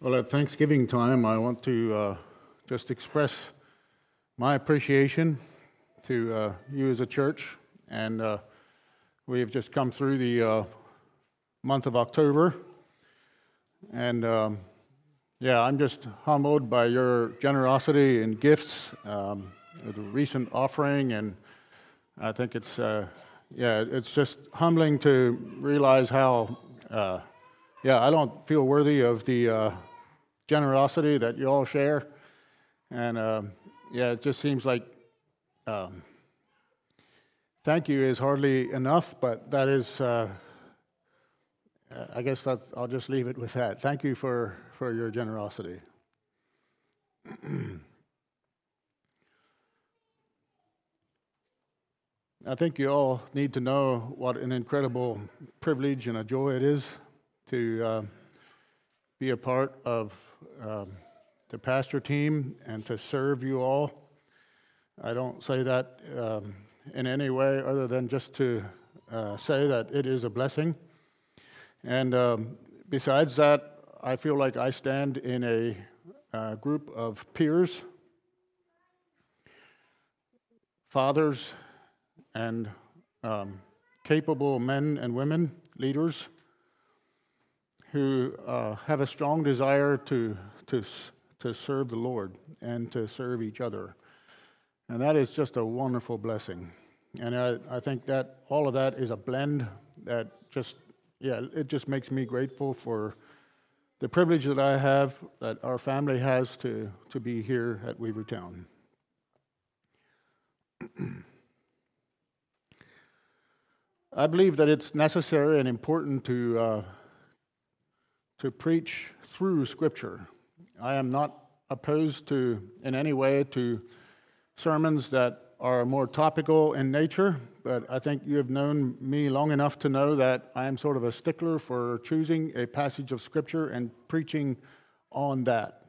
Well, at Thanksgiving time, I want to uh, just express my appreciation to uh, you as a church. And uh, we have just come through the uh, month of October. And um, yeah, I'm just humbled by your generosity and gifts, um, the recent offering. And I think it's, uh, yeah, it's just humbling to realize how, uh, yeah, I don't feel worthy of the generosity that you all share. And um, yeah, it just seems like um, thank you is hardly enough, but that is, uh, I guess that I'll just leave it with that. Thank you for, for your generosity. I think you all need to know what an incredible privilege and a joy it is to uh, be a part of um, the pastor team and to serve you all. I don't say that um, in any way other than just to uh, say that it is a blessing. And um, besides that, I feel like I stand in a uh, group of peers, fathers, and um, capable men and women, leaders, who uh, have a strong desire to, to, to serve the Lord and to serve each other. And that is just a wonderful blessing. And I, I think that all of that is a blend that just, yeah, it just makes me grateful for the privilege that I have, that our family has to, to be here at Weavertown. I believe that it's necessary and important to uh, to preach through Scripture. I am not opposed to, in any way, to sermons that are more topical in nature, but I think you have known me long enough to know that I am sort of a stickler for choosing a passage of Scripture and preaching on that.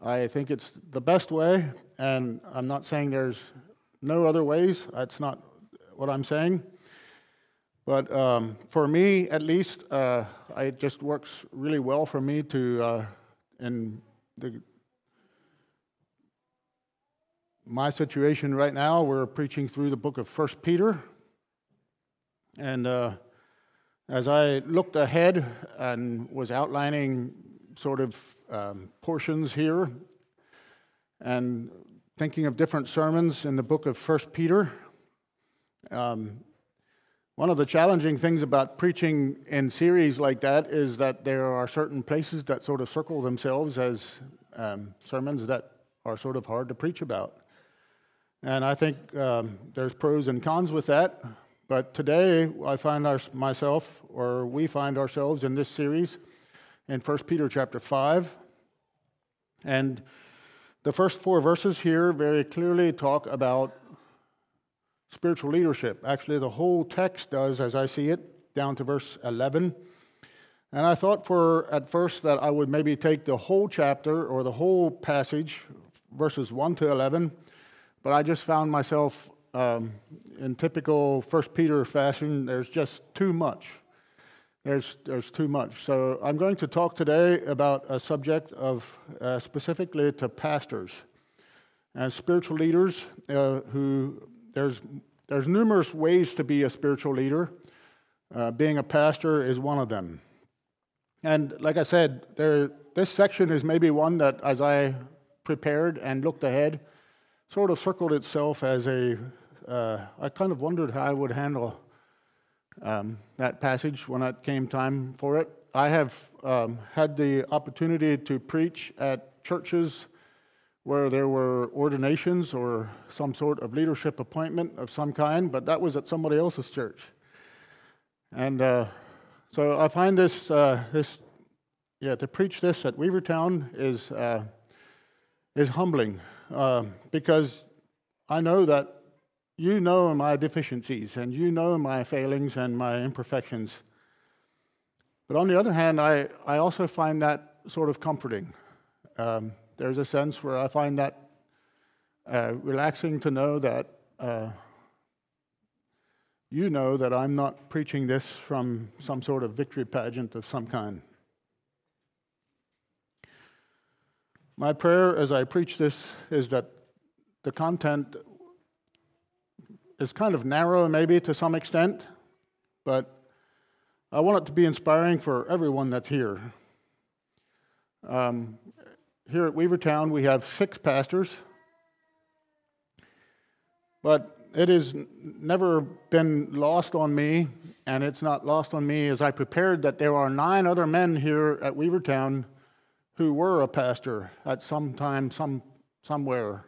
I think it's the best way, and I'm not saying there's no other ways. That's not what I'm saying. But um, for me, at least, uh, it just works really well for me to, uh, in the, my situation right now, we're preaching through the book of First Peter. And uh, as I looked ahead and was outlining sort of um, portions here and thinking of different sermons in the book of First Peter, um, one of the challenging things about preaching in series like that is that there are certain places that sort of circle themselves as um, sermons that are sort of hard to preach about. And I think um, there's pros and cons with that. But today, I find our, myself, or we find ourselves in this series in 1 Peter chapter 5. And the first four verses here very clearly talk about spiritual leadership. Actually, the whole text does, as I see it, down to verse 11. And I thought for at first that I would maybe take the whole chapter or the whole passage, verses 1 to 11, but I just found myself um, in typical First Peter fashion, there's just too much. There's, there's too much. So I'm going to talk today about a subject of uh, specifically to pastors and spiritual leaders uh, who there's, there's numerous ways to be a spiritual leader. Uh, being a pastor is one of them. And like I said, there, this section is maybe one that, as I prepared and looked ahead, sort of circled itself as a. Uh, I kind of wondered how I would handle um, that passage when it came time for it. I have um, had the opportunity to preach at churches where there were ordinations or some sort of leadership appointment of some kind, but that was at somebody else's church. And uh, so I find this, uh, this, yeah, to preach this at Weavertown is, uh, is humbling uh, because I know that you know my deficiencies and you know my failings and my imperfections. But on the other hand, I, I also find that sort of comforting. Um, there's a sense where I find that uh, relaxing to know that uh, you know that I'm not preaching this from some sort of victory pageant of some kind. My prayer as I preach this is that the content is kind of narrow, maybe to some extent, but I want it to be inspiring for everyone that's here. Um, here at Weavertown, we have six pastors, but it has never been lost on me, and it's not lost on me as I prepared that there are nine other men here at Weavertown who were a pastor at some time, some, somewhere.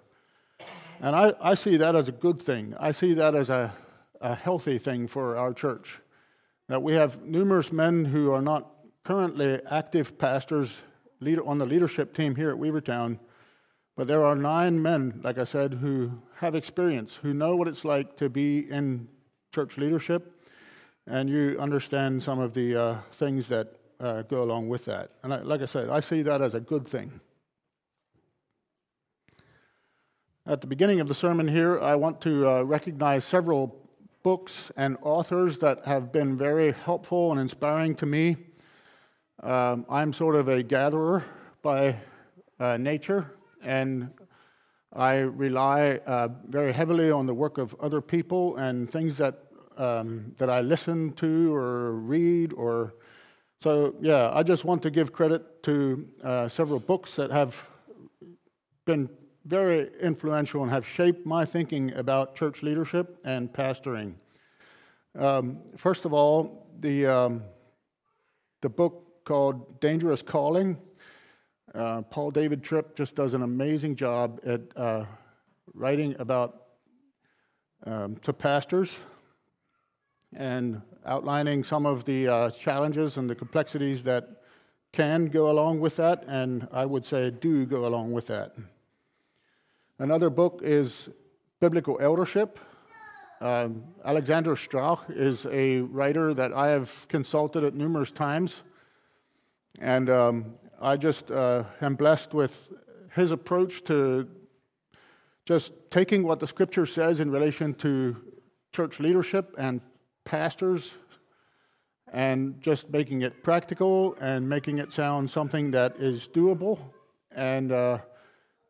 And I, I see that as a good thing. I see that as a, a healthy thing for our church. That we have numerous men who are not currently active pastors leader, on the leadership team here at Weavertown, but there are nine men, like I said, who have experience, who know what it's like to be in church leadership, and you understand some of the uh, things that uh, go along with that. And I, like I said, I see that as a good thing. At the beginning of the sermon here, I want to uh, recognize several books and authors that have been very helpful and inspiring to me. Um, I'm sort of a gatherer by uh, nature, and I rely uh, very heavily on the work of other people and things that um, that I listen to or read or so, yeah, I just want to give credit to uh, several books that have been very influential and have shaped my thinking about church leadership and pastoring. Um, first of all, the, um, the book called Dangerous Calling. Uh, Paul David Tripp just does an amazing job at uh, writing about um, to pastors and outlining some of the uh, challenges and the complexities that can go along with that, and I would say do go along with that. Another book is Biblical Eldership. Um, Alexander Strauch is a writer that I have consulted at numerous times, and um, I just uh, am blessed with his approach to just taking what the scripture says in relation to church leadership and pastors and just making it practical and making it sound something that is doable and uh,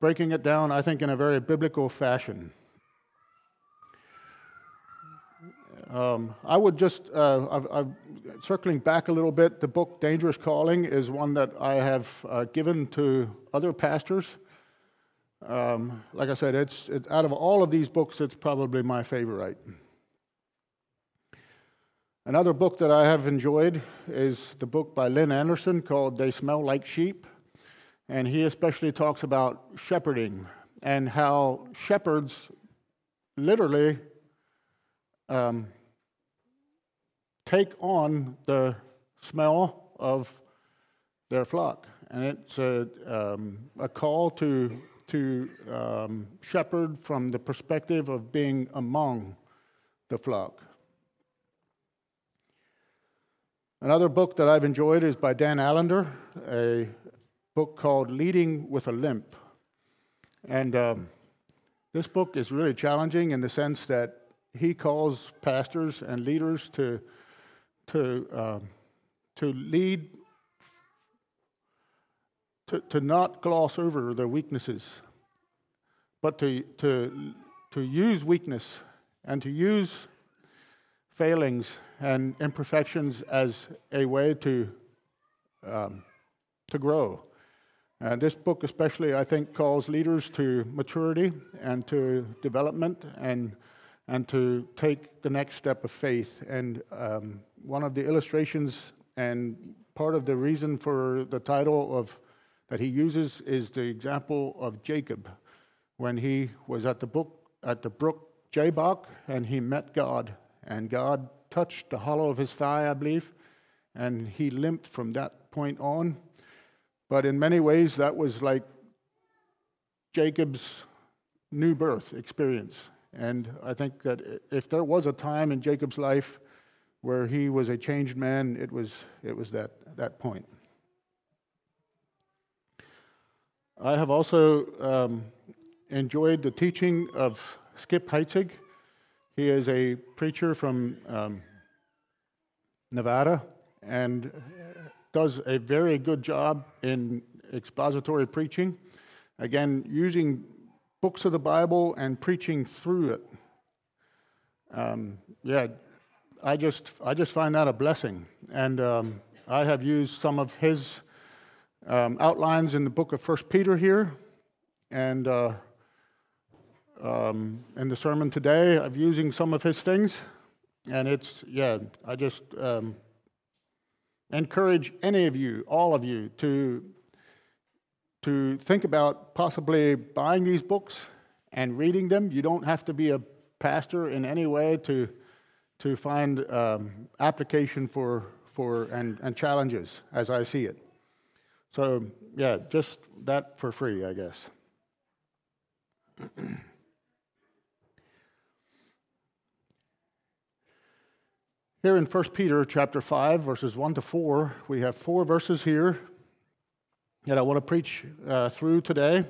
breaking it down, I think, in a very biblical fashion. Um, I would just, uh, I've, I've, circling back a little bit, the book Dangerous Calling is one that I have uh, given to other pastors. Um, like I said, it's, it, out of all of these books, it's probably my favorite. Another book that I have enjoyed is the book by Lynn Anderson called They Smell Like Sheep. And he especially talks about shepherding and how shepherds literally um, take on the smell of their flock. And it's a, um, a call to, to um, shepherd from the perspective of being among the flock. Another book that I've enjoyed is by Dan Allender, a book called Leading with a Limp. And um, this book is really challenging in the sense that he calls pastors and leaders to, to, um, to lead, to, to not gloss over their weaknesses, but to, to, to use weakness and to use failings and imperfections as a way to, um, to grow. And this book, especially, I think, calls leaders to maturity and to development and, and to take the next step of faith. And um, one of the illustrations and part of the reason for the title of that he uses is the example of Jacob when he was at the book at the brook Jabbok and he met God and God touched the hollow of his thigh, I believe, and he limped from that point on. But in many ways, that was like Jacob's new birth experience. And I think that if there was a time in Jacob's life where he was a changed man, it was, it was that, that point. I have also um, enjoyed the teaching of Skip Heitzig. He is a preacher from um, Nevada and does a very good job in expository preaching. again, using books of the Bible and preaching through it. Um, yeah, I just, I just find that a blessing. And um, I have used some of his um, outlines in the book of First Peter here. And uh, um, in the sermon today, I'm using some of his things. And it's, yeah, I just um, encourage any of you, all of you, to, to think about possibly buying these books and reading them. You don't have to be a pastor in any way to to find um, application for, for and, and challenges as I see it. So, yeah, just that for free, I guess. Here in 1 Peter chapter 5, verses 1 to 4, we have four verses here that I want to preach uh, through today.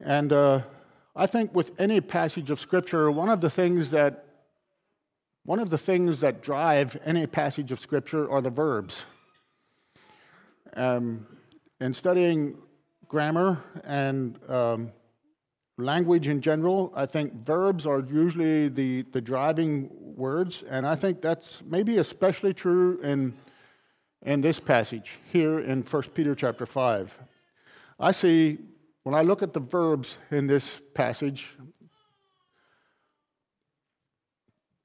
And uh, I think with any passage of Scripture, one of the things that one of the things that drive any passage of Scripture are the verbs. Um, in studying grammar and um, language in general, I think verbs are usually the, the driving words, and I think that's maybe especially true in, in this passage here in 1 Peter chapter 5. I see, when I look at the verbs in this passage,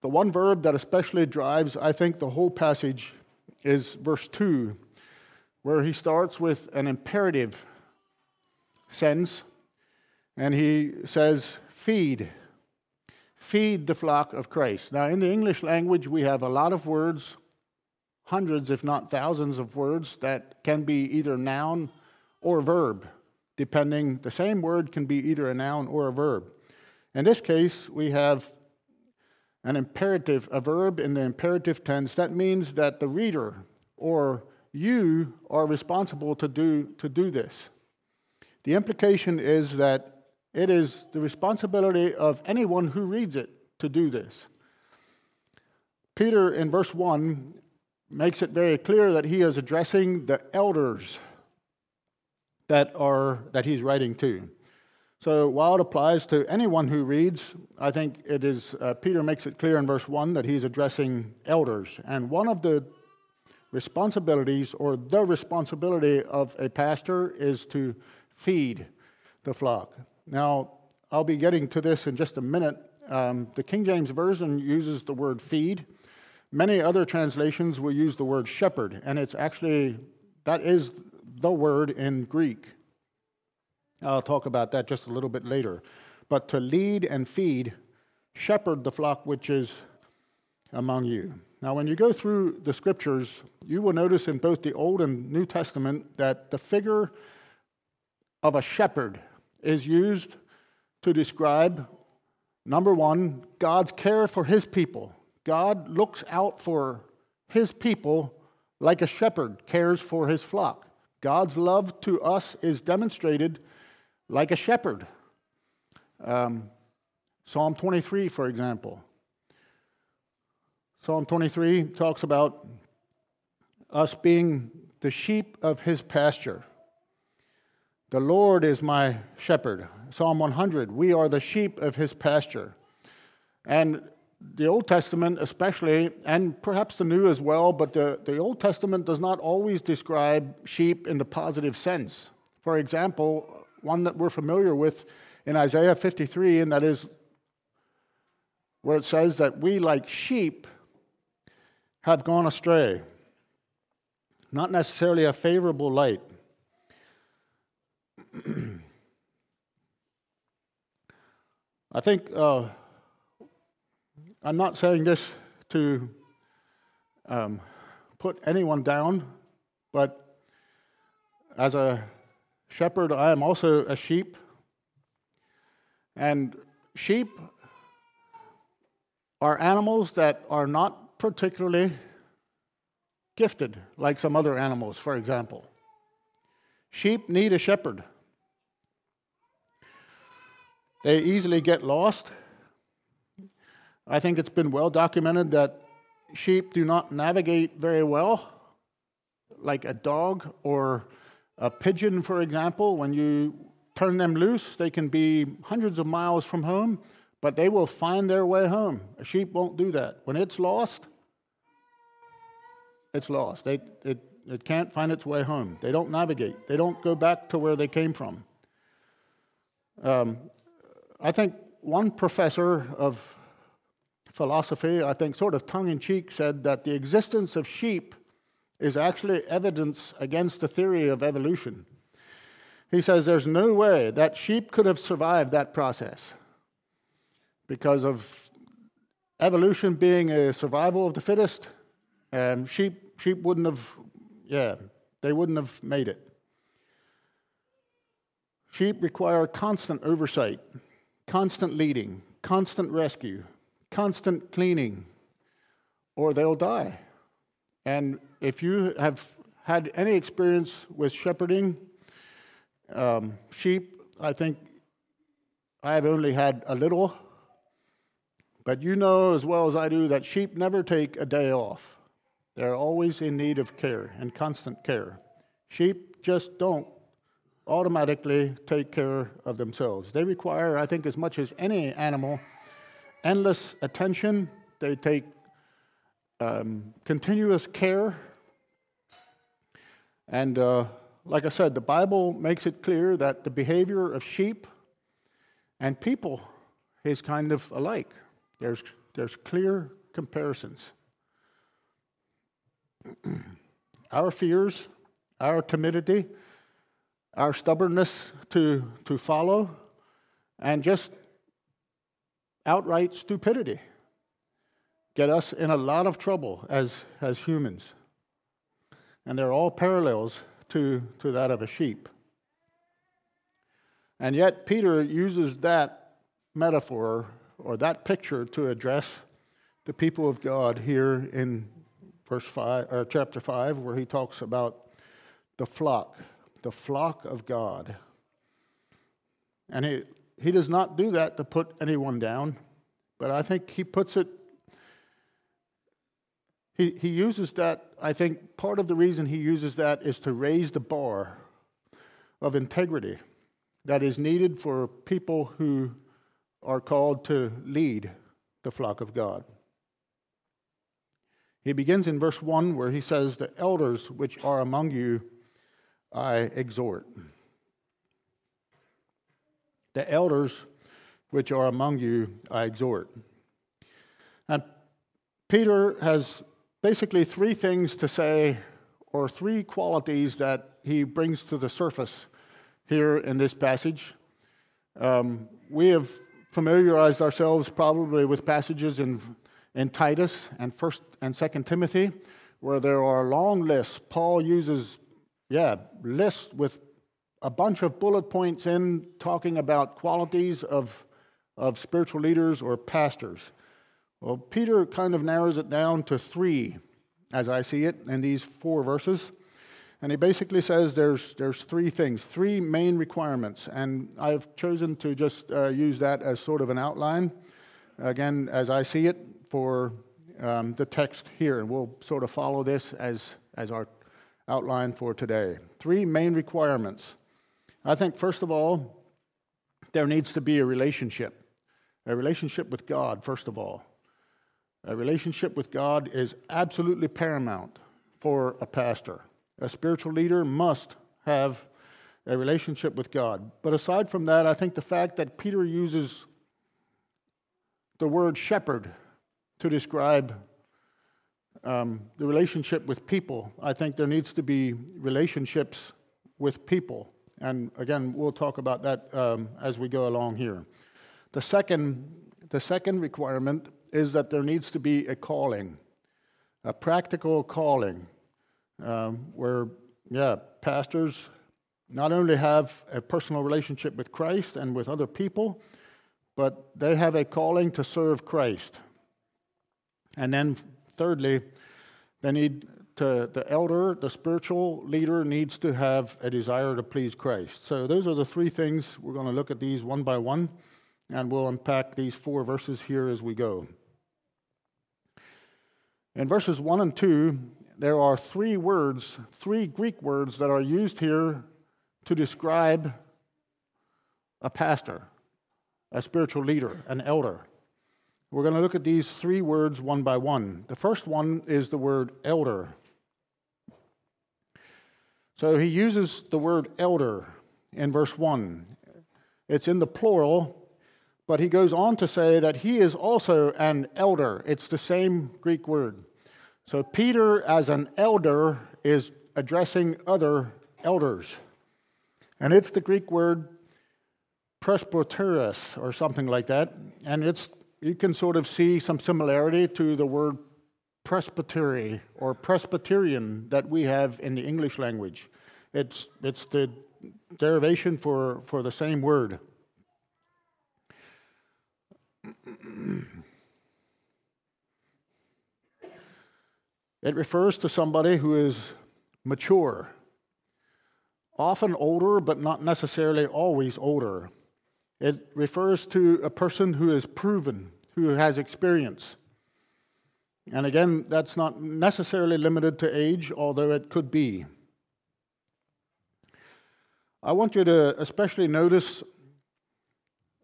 The one verb that especially drives, I think, the whole passage is verse 2, where he starts with an imperative sense and he says, Feed. Feed the flock of Christ. Now, in the English language, we have a lot of words, hundreds, if not thousands, of words that can be either noun or verb, depending, the same word can be either a noun or a verb. In this case, we have an imperative, a verb in the imperative tense, that means that the reader or you are responsible to do, to do this. The implication is that it is the responsibility of anyone who reads it to do this. Peter, in verse 1, makes it very clear that he is addressing the elders that, are, that he's writing to. So while it applies to anyone who reads, I think it is, uh, Peter makes it clear in verse 1 that he's addressing elders. And one of the responsibilities, or the responsibility of a pastor, is to feed the flock. Now, I'll be getting to this in just a minute. Um, the King James Version uses the word feed. Many other translations will use the word shepherd, and it's actually, that is the word in Greek. I'll talk about that just a little bit later. But to lead and feed, shepherd the flock which is among you. Now, when you go through the scriptures, you will notice in both the Old and New Testament that the figure of a shepherd is used to describe, number one, God's care for his people. God looks out for his people like a shepherd cares for his flock. God's love to us is demonstrated like a shepherd. Um, Psalm 23, for example. Psalm 23 talks about us being the sheep of his pasture. The Lord is my shepherd. Psalm 100, we are the sheep of his pasture. And the Old Testament, especially, and perhaps the New as well, but the, the Old Testament does not always describe sheep in the positive sense. For example, one that we're familiar with in Isaiah 53, and that is where it says that we, like sheep, have gone astray. Not necessarily a favorable light. I think uh, I'm not saying this to um, put anyone down, but as a shepherd, I am also a sheep. And sheep are animals that are not particularly gifted, like some other animals, for example. Sheep need a shepherd. They easily get lost. I think it's been well documented that sheep do not navigate very well, like a dog or A pigeon, for example, when you turn them loose, they can be hundreds of miles from home, but they will find their way home. A sheep won't do that. When it's lost, it's lost. They, it, it can't find its way home. They don't navigate, they don't go back to where they came from. Um, I think one professor of philosophy, I think sort of tongue in cheek, said that the existence of sheep is actually evidence against the theory of evolution. He says there's no way that sheep could have survived that process because of evolution being a survival of the fittest. Um, sheep, sheep wouldn't have, yeah, they wouldn't have made it. Sheep require constant oversight, constant leading, constant rescue, constant cleaning, or they'll die. And if you have had any experience with shepherding um, sheep, I think I have only had a little. But you know as well as I do that sheep never take a day off. They're always in need of care and constant care. Sheep just don't automatically take care of themselves. They require, I think, as much as any animal, endless attention. They take um, continuous care. And uh, like I said, the Bible makes it clear that the behavior of sheep and people is kind of alike. There's, there's clear comparisons. our fears, our timidity, our stubbornness to, to follow, and just outright stupidity get us in a lot of trouble as, as humans. And they're all parallels to, to that of a sheep. And yet, Peter uses that metaphor or that picture to address the people of God here in verse 5 or chapter 5 where he talks about the flock, the flock of God. And he, he does not do that to put anyone down, but I think he puts it he, he uses that, I think part of the reason he uses that is to raise the bar of integrity that is needed for people who are called to lead the flock of God. He begins in verse 1 where he says, The elders which are among you I exhort. The elders which are among you I exhort. And Peter has basically three things to say, or three qualities that he brings to the surface here in this passage. Um, we have familiarized ourselves probably with passages in, in Titus and First and Second Timothy, where there are long lists. Paul uses, yeah, lists with a bunch of bullet points in talking about qualities of, of spiritual leaders or pastors. Well, Peter kind of narrows it down to three, as I see it, in these four verses. And he basically says there's, there's three things, three main requirements. And I've chosen to just uh, use that as sort of an outline, again, as I see it, for um, the text here. And we'll sort of follow this as, as our outline for today. Three main requirements. I think, first of all, there needs to be a relationship, a relationship with God, first of all. A relationship with God is absolutely paramount for a pastor. A spiritual leader must have a relationship with God. But aside from that, I think the fact that Peter uses the word shepherd to describe um, the relationship with people, I think there needs to be relationships with people. And again, we'll talk about that um, as we go along here. The second, the second requirement is that there needs to be a calling, a practical calling, um, where, yeah, pastors not only have a personal relationship with Christ and with other people, but they have a calling to serve Christ. And then, thirdly, they need to, the elder, the spiritual leader, needs to have a desire to please Christ. So, those are the three things. We're going to look at these one by one, and we'll unpack these four verses here as we go. In verses 1 and 2, there are three words, three Greek words that are used here to describe a pastor, a spiritual leader, an elder. We're going to look at these three words one by one. The first one is the word elder. So he uses the word elder in verse 1. It's in the plural, but he goes on to say that he is also an elder. It's the same Greek word. So Peter, as an elder, is addressing other elders. And it's the Greek word presbyteros or something like that. And it's you can sort of see some similarity to the word presbytery or Presbyterian that we have in the English language. It's, it's the derivation for, for the same word. It refers to somebody who is mature, often older, but not necessarily always older. It refers to a person who is proven, who has experience. And again, that's not necessarily limited to age, although it could be. I want you to especially notice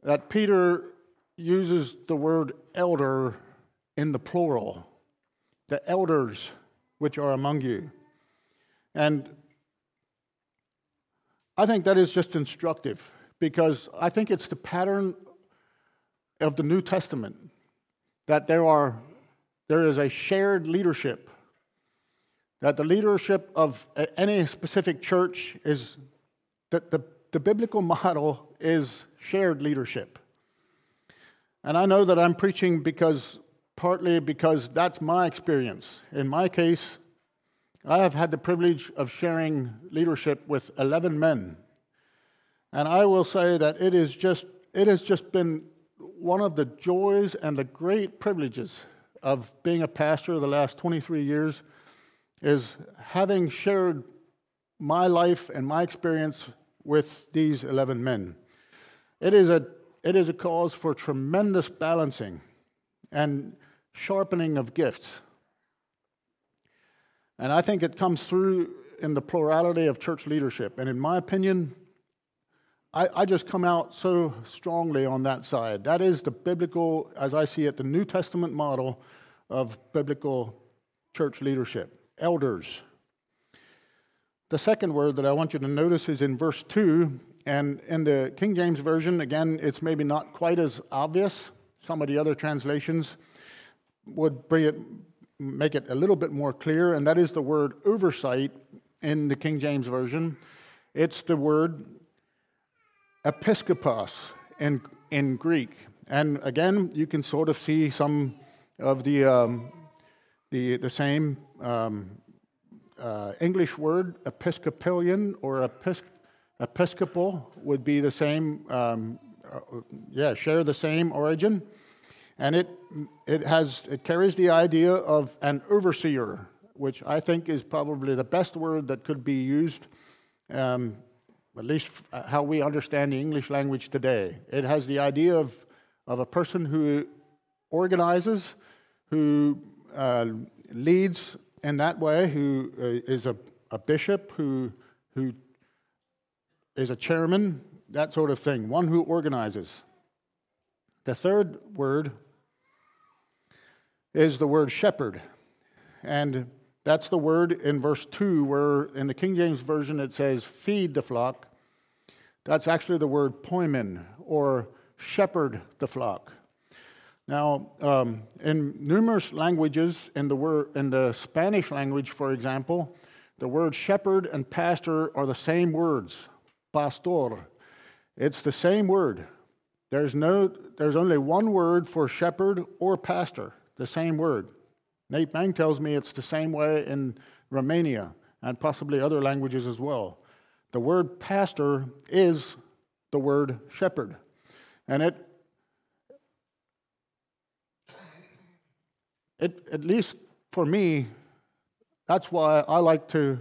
that Peter uses the word elder in the plural, the elders which are among you. And I think that is just instructive because I think it's the pattern of the New Testament that there are there is a shared leadership that the leadership of any specific church is that the, the biblical model is shared leadership and i know that i'm preaching because partly because that's my experience in my case I have had the privilege of sharing leadership with 11 men. And I will say that it is just it has just been one of the joys and the great privileges of being a pastor the last 23 years is having shared my life and my experience with these 11 men. It is a it is a cause for tremendous balancing and sharpening of gifts. And I think it comes through in the plurality of church leadership. And in my opinion, I, I, just come out so strongly on that side. That is the biblical, as I see it, the New Testament model of biblical church leadership elders. The second word that I want you to notice is in verse 2. And in the King James Version, again, it's maybe not quite as obvious. Some of the other translations would bring it make it a little bit more clear, and that is the word oversight in the King James Version. It's the word episkopos in, in Greek. And again, you can sort of see some of the, um, the, the same um, uh, English word, Episcopalian or episc- Episcopal, would be the same, um, uh, yeah, share the same origin and it, it, has, it carries the idea of an overseer, which I think is probably the best word that could be used, um, at least how we understand the English language today. It has the idea of, of a person who organizes, who uh, leads in that way, who uh, is a, a bishop, who, who is a chairman, that sort of thing, one who organizes. The third word is the word shepherd. And that's the word in verse 2, where in the King James Version it says, feed the flock. That's actually the word poimen, or shepherd the flock. Now, um, in numerous languages, in the, word, in the Spanish language, for example, the word shepherd and pastor are the same words, pastor. It's the same word. There's, no, there's only one word for shepherd or pastor the same word. Nate Bang tells me it's the same way in Romania and possibly other languages as well. The word pastor is the word shepherd. And it, it at least for me, that's why I like to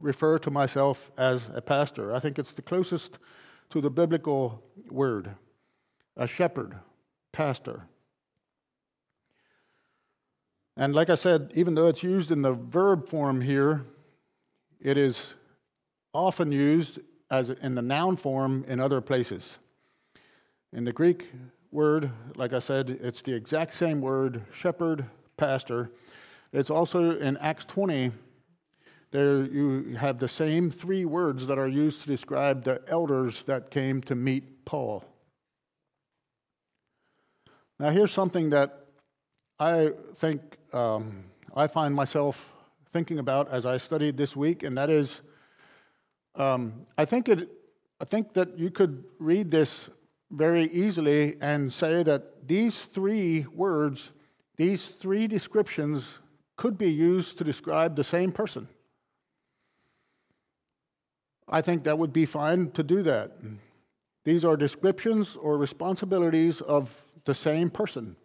refer to myself as a pastor. I think it's the closest to the biblical word a shepherd, pastor. And like I said, even though it's used in the verb form here, it is often used as in the noun form in other places. In the Greek word, like I said, it's the exact same word, shepherd, pastor. It's also in Acts 20, there you have the same three words that are used to describe the elders that came to meet Paul. Now, here's something that I think um, I find myself thinking about as I studied this week, and that is um, I, think it, I think that you could read this very easily and say that these three words, these three descriptions, could be used to describe the same person. I think that would be fine to do that. These are descriptions or responsibilities of the same person.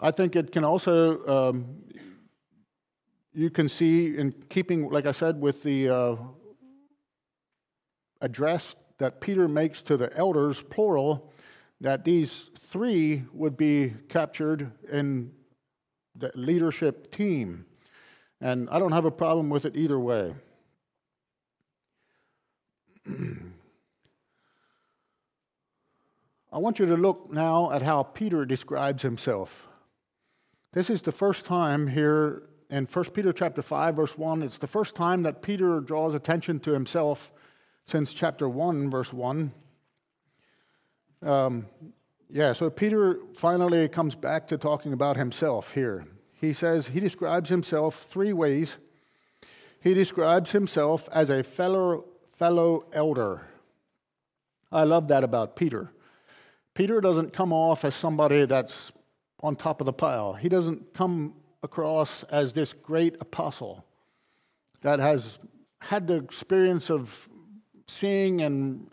I think it can also, um, you can see in keeping, like I said, with the uh, address that Peter makes to the elders, plural, that these three would be captured in the leadership team. And I don't have a problem with it either way. I want you to look now at how Peter describes himself. This is the first time here in 1 Peter chapter 5 verse 1 it's the first time that Peter draws attention to himself since chapter 1 verse 1. Um, yeah, so Peter finally comes back to talking about himself here. He says he describes himself three ways. He describes himself as a fellow fellow elder. I love that about Peter. Peter doesn't come off as somebody that's on top of the pile. He doesn't come across as this great apostle that has had the experience of seeing and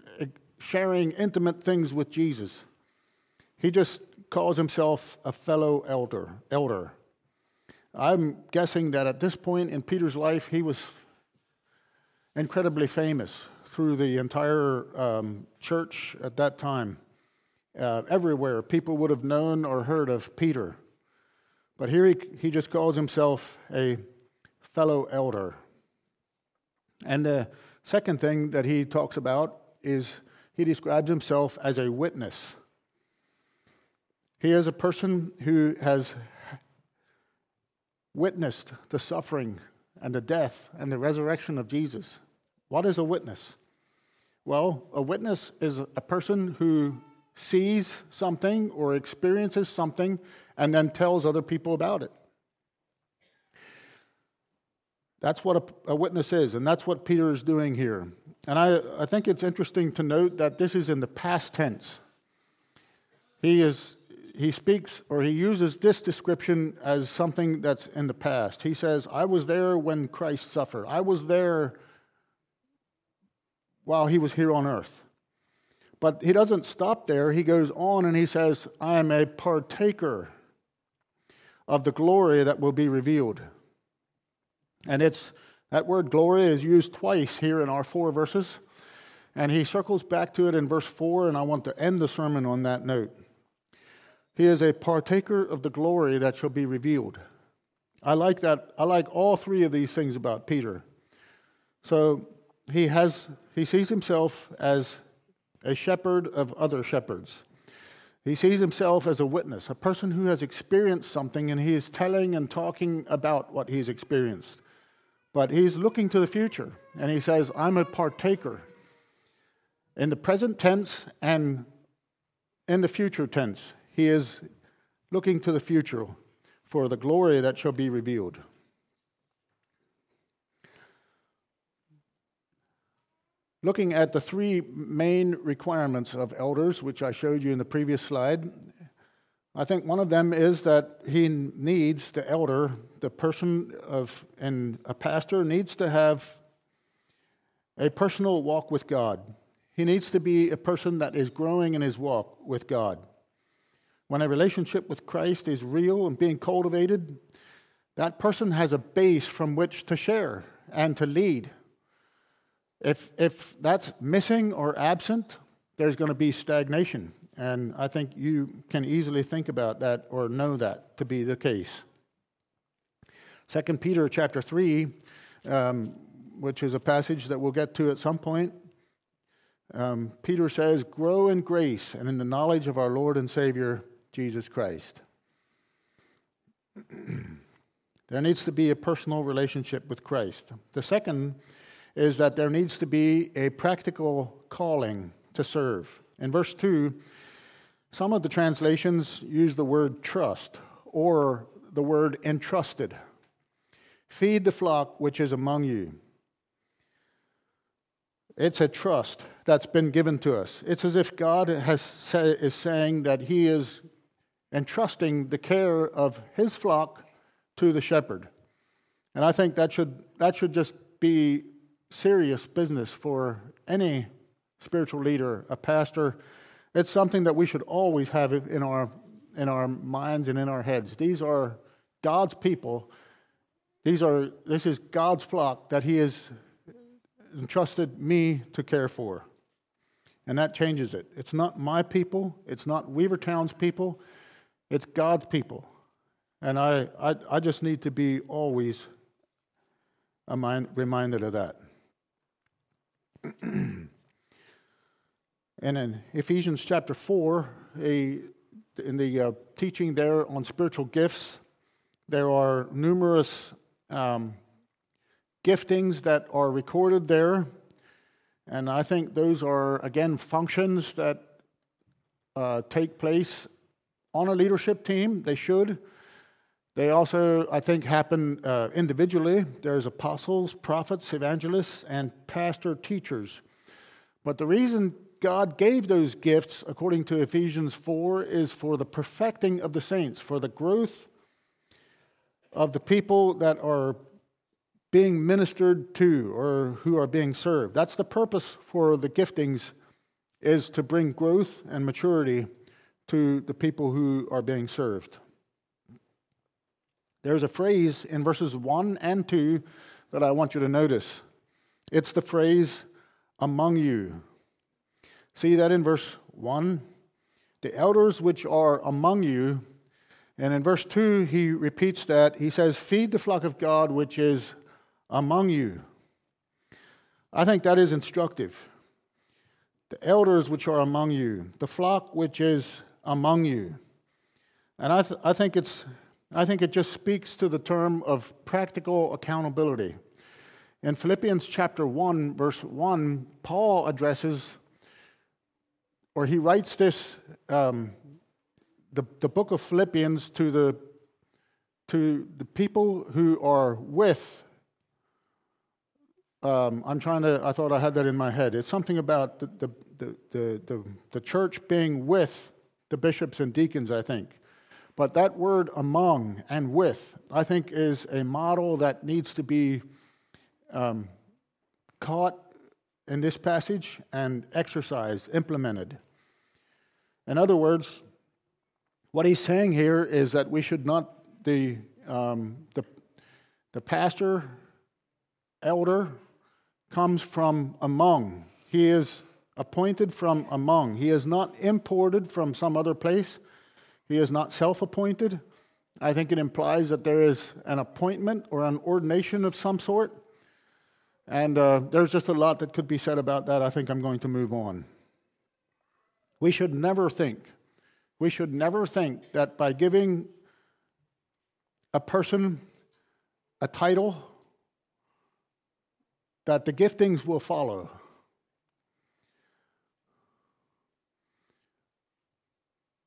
sharing intimate things with Jesus. He just calls himself a fellow elder. Elder. I'm guessing that at this point in Peter's life, he was incredibly famous through the entire um, church at that time. Uh, everywhere, people would have known or heard of Peter. But here he, he just calls himself a fellow elder. And the second thing that he talks about is he describes himself as a witness. He is a person who has witnessed the suffering and the death and the resurrection of Jesus. What is a witness? Well, a witness is a person who sees something or experiences something and then tells other people about it. That's what a, a, witness is, and that's what Peter is doing here. And I, I think it's interesting to note that this is in the past tense. He is he speaks or he uses this description as something that's in the past. He says, I was there when Christ suffered. I was there while he was here on earth. But he doesn't stop there. He goes on and he says, I am a partaker of the glory that will be revealed. And it's that word glory is used twice here in our four verses. And he circles back to it in verse 4, and I want to end the sermon on that note. He is a partaker of the glory that shall be revealed. I like that. I like all three of these things about Peter. So he has he sees himself as a shepherd of other shepherds. He sees himself as a witness, a person who has experienced something and he is telling and talking about what he's experienced. But he's looking to the future and he says, I'm a partaker in the present tense and in the future tense. He is looking to the future for the glory that shall be revealed. Looking at the three main requirements of elders, which I showed you in the previous slide, I think one of them is that he needs, the elder, the person of, and a pastor needs to have a personal walk with God. He needs to be a person that is growing in his walk with God. When a relationship with Christ is real and being cultivated, that person has a base from which to share and to lead. If, if that's missing or absent, there's going to be stagnation. And I think you can easily think about that or know that to be the case. 2 Peter chapter 3, um, which is a passage that we'll get to at some point, um, Peter says, grow in grace and in the knowledge of our Lord and Savior, Jesus Christ. there needs to be a personal relationship with Christ. The second is that there needs to be a practical calling to serve. In verse 2, some of the translations use the word trust or the word entrusted. Feed the flock which is among you. It's a trust that's been given to us. It's as if God say, is saying that He is entrusting the care of His flock to the shepherd. And I think that should, that should just be serious business for any spiritual leader, a pastor. It's something that we should always have in our, in our minds and in our heads. These are God's people. These are, this is God's flock that He has entrusted me to care for. And that changes it. It's not my people, it's not Weavertown's people, it's God's people. And I, I, I just need to be always reminded of that. and in Ephesians chapter 4, a, in the uh, teaching there on spiritual gifts, there are numerous um, giftings that are recorded there. And I think those are, again, functions that uh, take place on a leadership team. They should. They also, I think, happen uh, individually. There's apostles, prophets, evangelists, and pastor teachers. But the reason God gave those gifts, according to Ephesians 4, is for the perfecting of the saints, for the growth of the people that are being ministered to or who are being served. That's the purpose for the giftings is to bring growth and maturity to the people who are being served. There's a phrase in verses 1 and 2 that I want you to notice. It's the phrase among you. See that in verse 1? The elders which are among you. And in verse 2, he repeats that. He says, Feed the flock of God which is among you. I think that is instructive. The elders which are among you, the flock which is among you. And I, th- I, think it's, I think it just speaks to the term of practical accountability. In Philippians chapter 1, verse 1, Paul addresses, or he writes this, um, the, the book of Philippians to the, to the people who are with um, I'm trying to, I thought I had that in my head. It's something about the, the, the, the, the, church being with the bishops and deacons, I think. But that word among and with, I think, is a model that needs to be um, caught in this passage and exercised, implemented. In other words, what he's saying here is that we should not, the, um, the, the pastor, elder, comes from among. He is appointed from among. He is not imported from some other place. He is not self appointed. I think it implies that there is an appointment or an ordination of some sort. And uh, there's just a lot that could be said about that. I think I'm going to move on. We should never think, we should never think that by giving a person a title that the giftings will follow.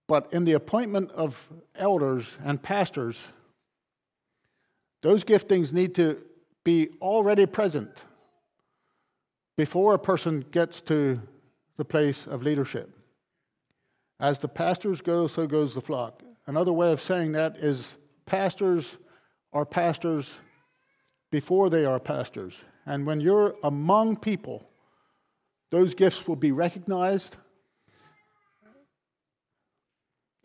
But in the appointment of elders and pastors, those giftings need to be already present before a person gets to the place of leadership. As the pastors go, so goes the flock. Another way of saying that is pastors are pastors before they are pastors. And when you're among people, those gifts will be recognized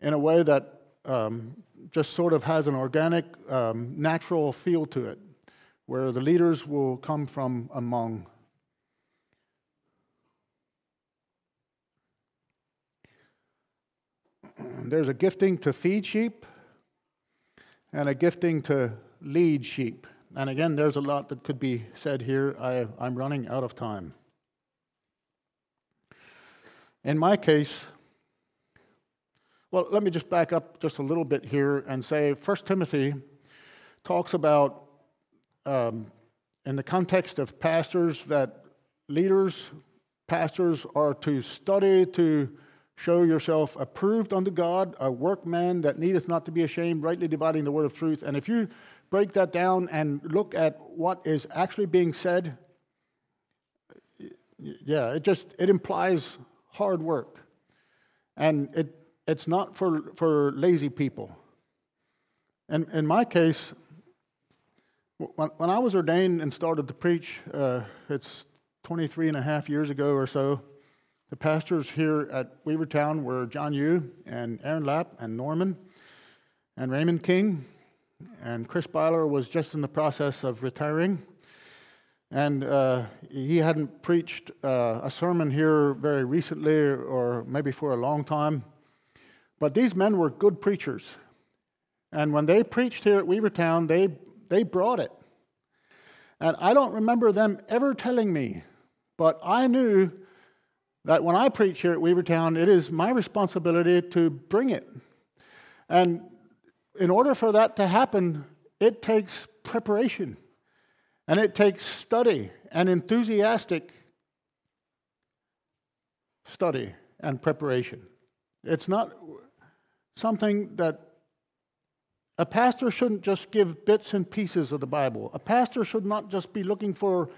in a way that um, just sort of has an organic, um, natural feel to it, where the leaders will come from among. There's a gifting to feed sheep and a gifting to lead sheep. And again, there's a lot that could be said here. I, I'm running out of time. In my case, well, let me just back up just a little bit here and say 1 Timothy talks about, um, in the context of pastors, that leaders, pastors are to study to show yourself approved unto God, a workman that needeth not to be ashamed, rightly dividing the word of truth. And if you break that down and look at what is actually being said, yeah, it just it implies hard work. And it it's not for, for lazy people. And in my case, when, when I was ordained and started to preach, uh, it's 23 and a half years ago or so, the pastors here at Weavertown were John Yu and Aaron Lapp and Norman and Raymond King. And Chris Byler was just in the process of retiring. And uh, he hadn't preached uh, a sermon here very recently or maybe for a long time. But these men were good preachers. And when they preached here at Weavertown, they, they brought it. And I don't remember them ever telling me, but I knew that when I preach here at Weavertown, it is my responsibility to bring it. And in order for that to happen, it takes preparation, and it takes study and enthusiastic study and preparation. It's not something that a pastor shouldn't just give bits and pieces of the Bible. A pastor should not just be looking for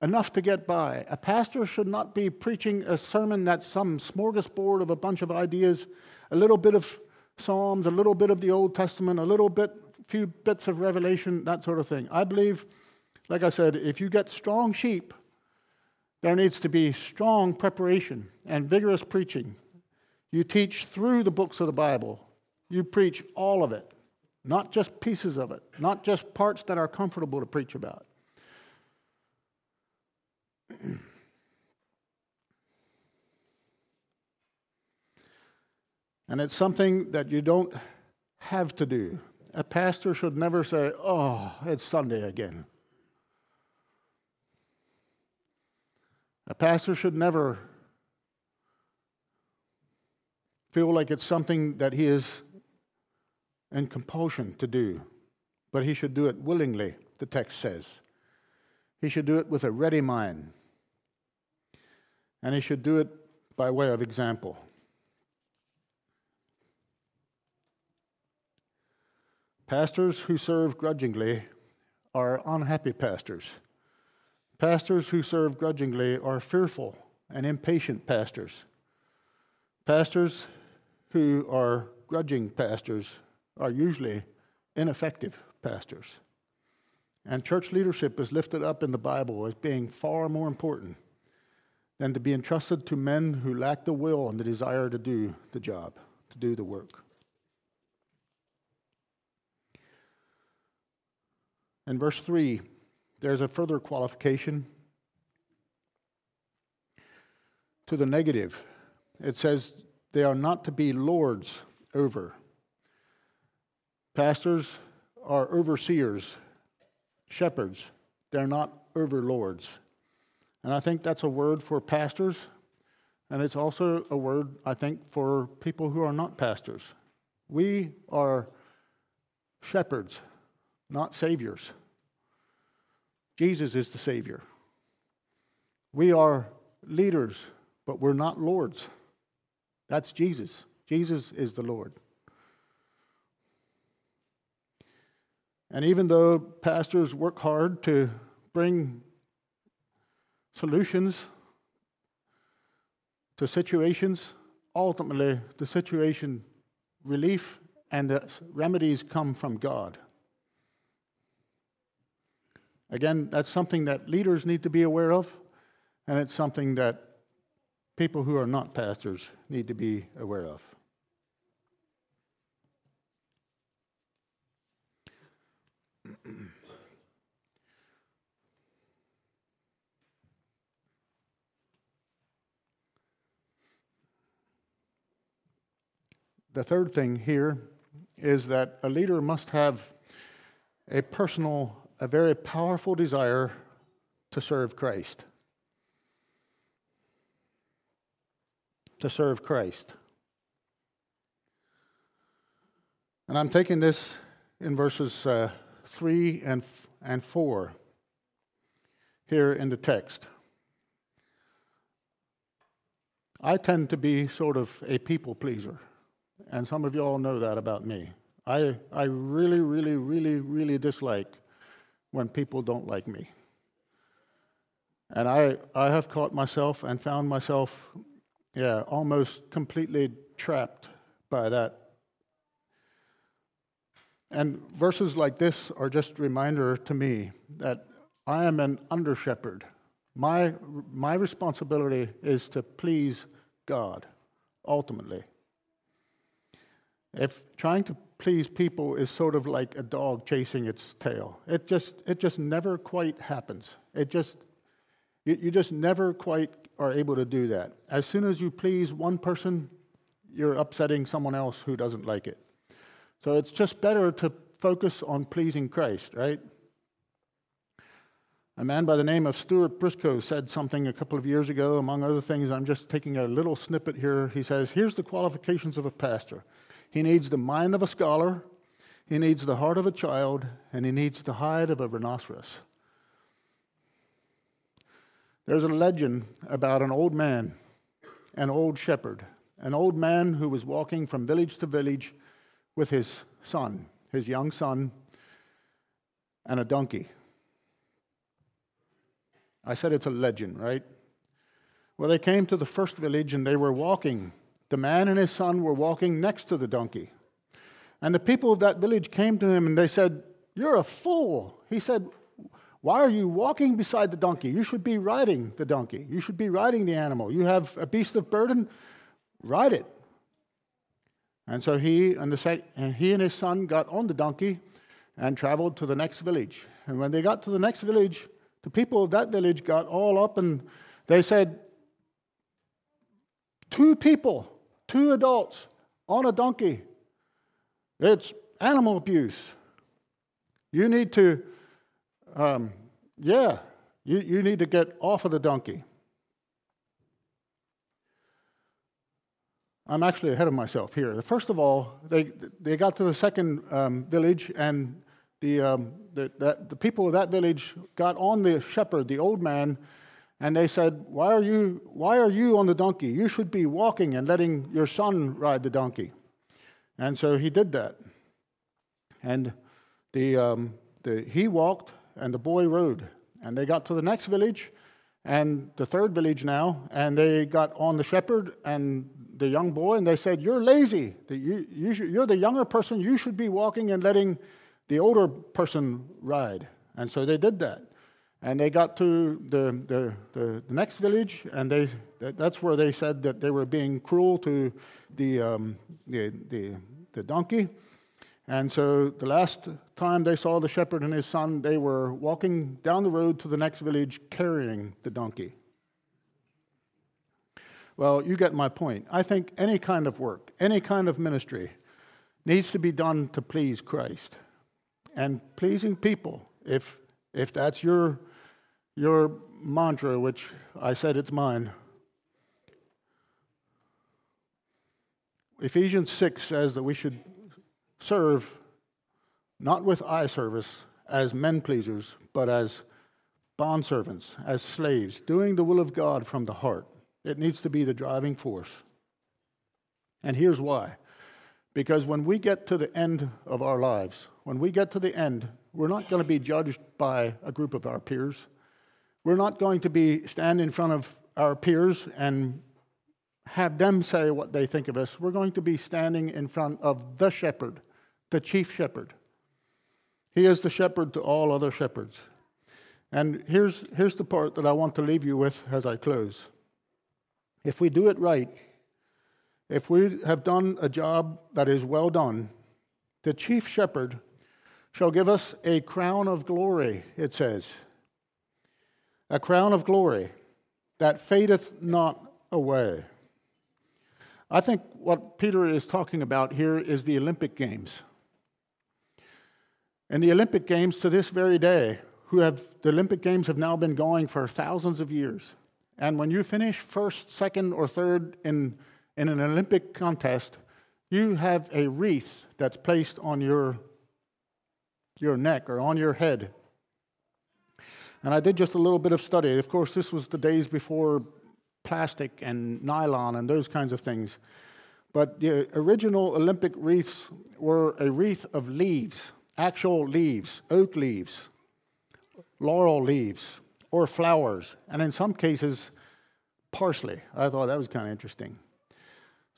enough to get by. A pastor should not be preaching a sermon that's some smorgasbord of a bunch of ideas, a little bit of Psalms, a little bit of the Old Testament, a little bit, few bits of Revelation, that sort of thing. I believe, like I said, if you get strong sheep, there needs to be strong preparation and vigorous preaching. You teach through the books of the Bible. You preach all of it, not just pieces of it, not just parts that are comfortable to preach about. and it's something that you don't have to do. A pastor should never say, Oh, it's Sunday again. A pastor should never feel like it's something that he is in compulsion to do, but he should do it willingly, the text says. He should do it with a ready mind, and he should do it by way of example. Pastors who serve grudgingly are unhappy pastors. Pastors who serve grudgingly are fearful and impatient pastors. Pastors who are grudging pastors are usually ineffective pastors. And church leadership is lifted up in the Bible as being far more important than to be entrusted to men who lack the will and the desire to do the job, to do the work. In verse 3, there's a further qualification to the negative. It says, they are not to be lords over. Pastors are overseers, shepherds. They're not overlords. And I think that's a word for pastors, and it's also a word, I think, for people who are not pastors. We are shepherds, not saviors. Jesus is the Savior. We are leaders, but we're not lords. That's Jesus. Jesus is the Lord. And even though pastors work hard to bring solutions to situations, ultimately the situation relief and the remedies come from God. Again, that's something that leaders need to be aware of, and it's something that people who are not pastors need to be aware of. The third thing here is that a leader must have a personal, a very powerful desire to serve Christ. to serve Christ. And I'm taking this in verses uh, 3 and, and 4 here in the text. I tend to be sort of a people pleaser, and some of you all know that about me. I, I really, really, really, really dislike when people don't like me. And I, I have caught myself and found myself, yeah, almost completely trapped by that. And verses like this are just a reminder to me that I am an under shepherd. My, my responsibility is to please God, ultimately. If trying to please people is sort of like a dog chasing its tail, it just, it just never quite happens. It just, you, you just never quite are able to do that. As soon as you please one person, you're upsetting someone else who doesn't like it. So it's just better to focus on pleasing Christ, right? A man by the name of Stuart Briscoe said something a couple of years ago, among other things. I'm just taking a little snippet here. He says, Here's the qualifications of a pastor he needs the mind of a scholar, he needs the heart of a child, and he needs the hide of a rhinoceros. There's a legend about an old man, an old shepherd, an old man who was walking from village to village with his son, his young son, and a donkey. I said it's a legend, right? Well, they came to the first village and they were walking. The man and his son were walking next to the donkey. And the people of that village came to him and they said, You're a fool. He said, Why are you walking beside the donkey? You should be riding the donkey. You should be riding the animal. You have a beast of burden, ride it. And so he and, the, and he and his son got on the donkey and traveled to the next village. And when they got to the next village, the people of that village got all up and they said, Two people, two adults on a donkey. It's animal abuse. You need to, um, yeah, you, you need to get off of the donkey. I'm actually ahead of myself here. First of all, they, they got to the second um, village, and the, um, the, the, the, people of that village got on the shepherd, the old man, and they said, why are, you, why are you on the donkey? You should be walking and letting your son ride the donkey. And so he did that. And the, um, the, he walked, and the boy rode. And they got to the next village, and the third village now, and they got on the shepherd and the young boy, and they said, You're lazy. You're the younger person. You should be walking and letting the older person ride. And so they did that. And they got to the, the, the, the next village, and they, that's where they said that they were being cruel to the, um, the, the, the donkey. And so the last time they saw the shepherd and his son, they were walking down the road to the next village carrying the donkey. Well, you get my point. I think any kind of work, any kind of ministry needs to be done to please Christ and pleasing people, if, if that's your, your mantra, which I said it's mine. Ephesians 6 says that we should serve not with eye service as men pleasers, but as bondservants, as slaves, doing the will of God from the heart. It needs to be the driving force. And here's why because when we get to the end of our lives, when we get to the end, we're not going to be judged by a group of our peers. We're not going to be stand in front of our peers and have them say what they think of us. We're going to be standing in front of the shepherd, the chief shepherd. He is the shepherd to all other shepherds. And here's, here's the part that I want to leave you with as I close. If we do it right, if we have done a job that is well done, the chief shepherd shall give us a crown of glory, it says. A crown of glory that fadeth not away. I think what Peter is talking about here is the Olympic Games. And the Olympic Games to this very day, who have the Olympic Games have now been going for thousands of years. And when you finish first, second, or third in, in an Olympic contest, you have a wreath that's placed on your, your neck or on your head. And I did just a little bit of study. Of course, this was the days before plastic and nylon and those kinds of things. But the original Olympic wreaths were a wreath of leaves, actual leaves, oak leaves, laurel leaves, or flowers, and in some cases, parsley. I thought that was kind of interesting.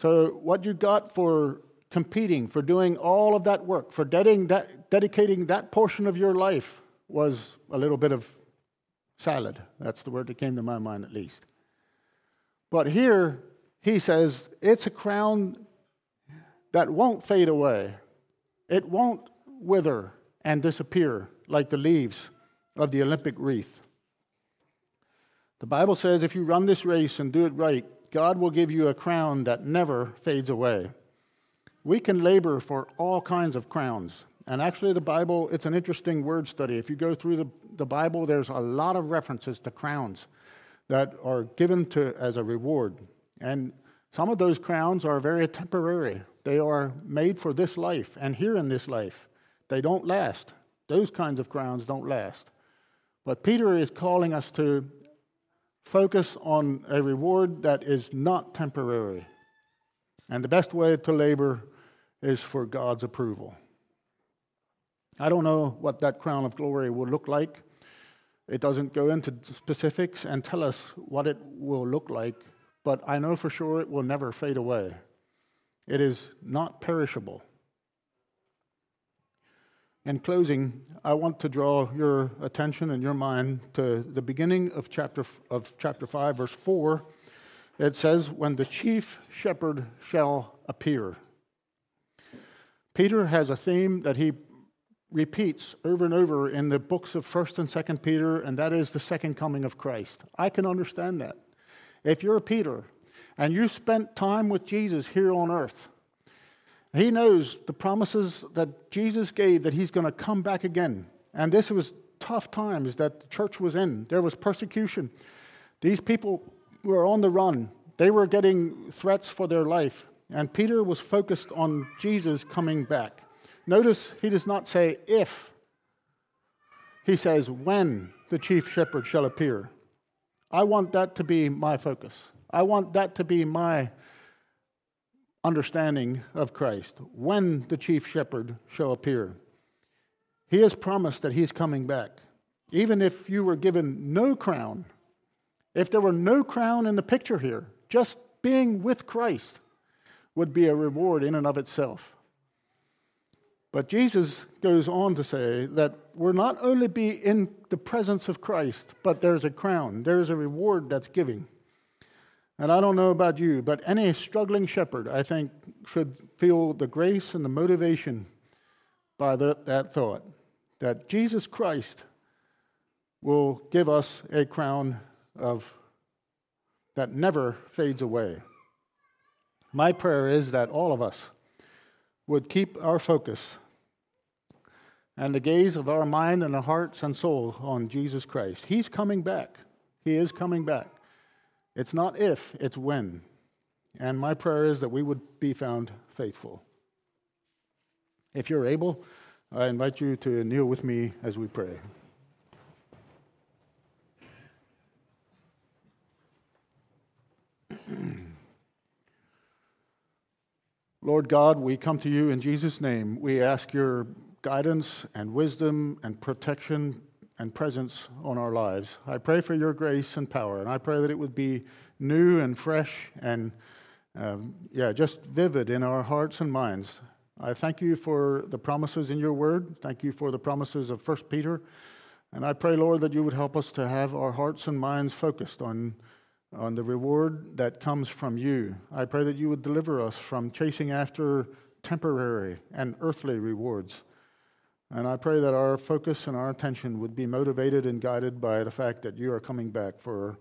So, what you got for competing, for doing all of that work, for dedicating that, dedicating that portion of your life was a little bit of salad. That's the word that came to my mind, at least. But here, he says it's a crown that won't fade away, it won't wither and disappear like the leaves of the Olympic wreath. The Bible says if you run this race and do it right, God will give you a crown that never fades away. We can labor for all kinds of crowns. And actually, the Bible, it's an interesting word study. If you go through the, the Bible, there's a lot of references to crowns that are given to as a reward. And some of those crowns are very temporary. They are made for this life and here in this life. They don't last. Those kinds of crowns don't last. But Peter is calling us to focus on a reward that is not temporary. And the best way to labor is for God's approval. I don't know what that crown of glory will look like. It doesn't go into specifics and tell us what it will look like, but I know for sure it will never fade away. It is not perishable. In closing, I want to draw your attention and your mind to the beginning of chapter, of chapter 5, verse 4. It says, When the chief shepherd shall appear. Peter has a theme that he repeats over and over in the books of 1st and 2nd Peter, and that is the second coming of Christ. I can understand that. If you're Peter and you spent time with Jesus here on earth, he knows the promises that Jesus gave that he's going to come back again. And this was tough times that the church was in. There was persecution. These people were on the run. They were getting threats for their life. And Peter was focused on Jesus coming back. Notice he does not say if, he says when the chief shepherd shall appear. I want that to be my focus. I want that to be my understanding of Christ when the chief shepherd shall appear. He has promised that he's coming back. Even if you were given no crown, if there were no crown in the picture here, just being with Christ would be a reward in and of itself. But Jesus goes on to say that we're not only be in the presence of Christ, but there's a crown, there's a reward that's giving. And I don't know about you, but any struggling shepherd, I think, should feel the grace and the motivation by the, that thought that Jesus Christ will give us a crown of that never fades away. My prayer is that all of us would keep our focus and the gaze of our mind and our hearts and soul on Jesus Christ. He's coming back. He is coming back. It's not if, it's when. And my prayer is that we would be found faithful. If you're able, I invite you to kneel with me as we pray. Lord God, we come to you in Jesus' name. We ask your guidance and wisdom and protection and presence on our lives. I pray for your grace and power, and I pray that it would be new and fresh and, um, yeah, just vivid in our hearts and minds. I thank you for the promises in your word. Thank you for the promises of 1 Peter. And I pray, Lord, that you would help us to have our hearts and minds focused on, on the reward that comes from you. I pray that you would deliver us from chasing after temporary and earthly rewards and I pray that our focus and our attention would be motivated and guided by the fact that you are coming back for,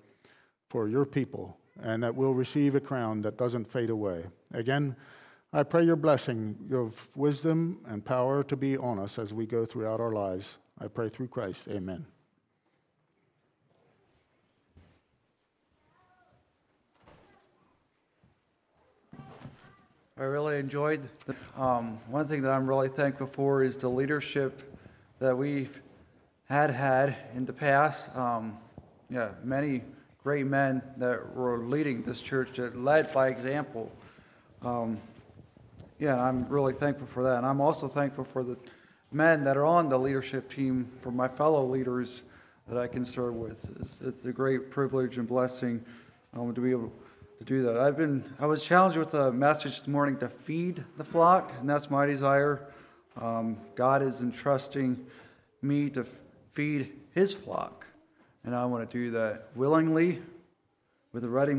for your people and that we'll receive a crown that doesn't fade away. Again, I pray your blessing, your wisdom and power to be on us as we go throughout our lives. I pray through Christ. Amen. I really enjoyed. The, um, one thing that I'm really thankful for is the leadership that we've had had in the past. Um, yeah, many great men that were leading this church that led by example. Um, yeah, I'm really thankful for that. And I'm also thankful for the men that are on the leadership team, for my fellow leaders that I can serve with. It's, it's a great privilege and blessing um, to be able to do that. I've been I was challenged with a message this morning to feed the flock, and that's my desire. Um, God is entrusting me to feed His flock, and I want to do that willingly, with a ready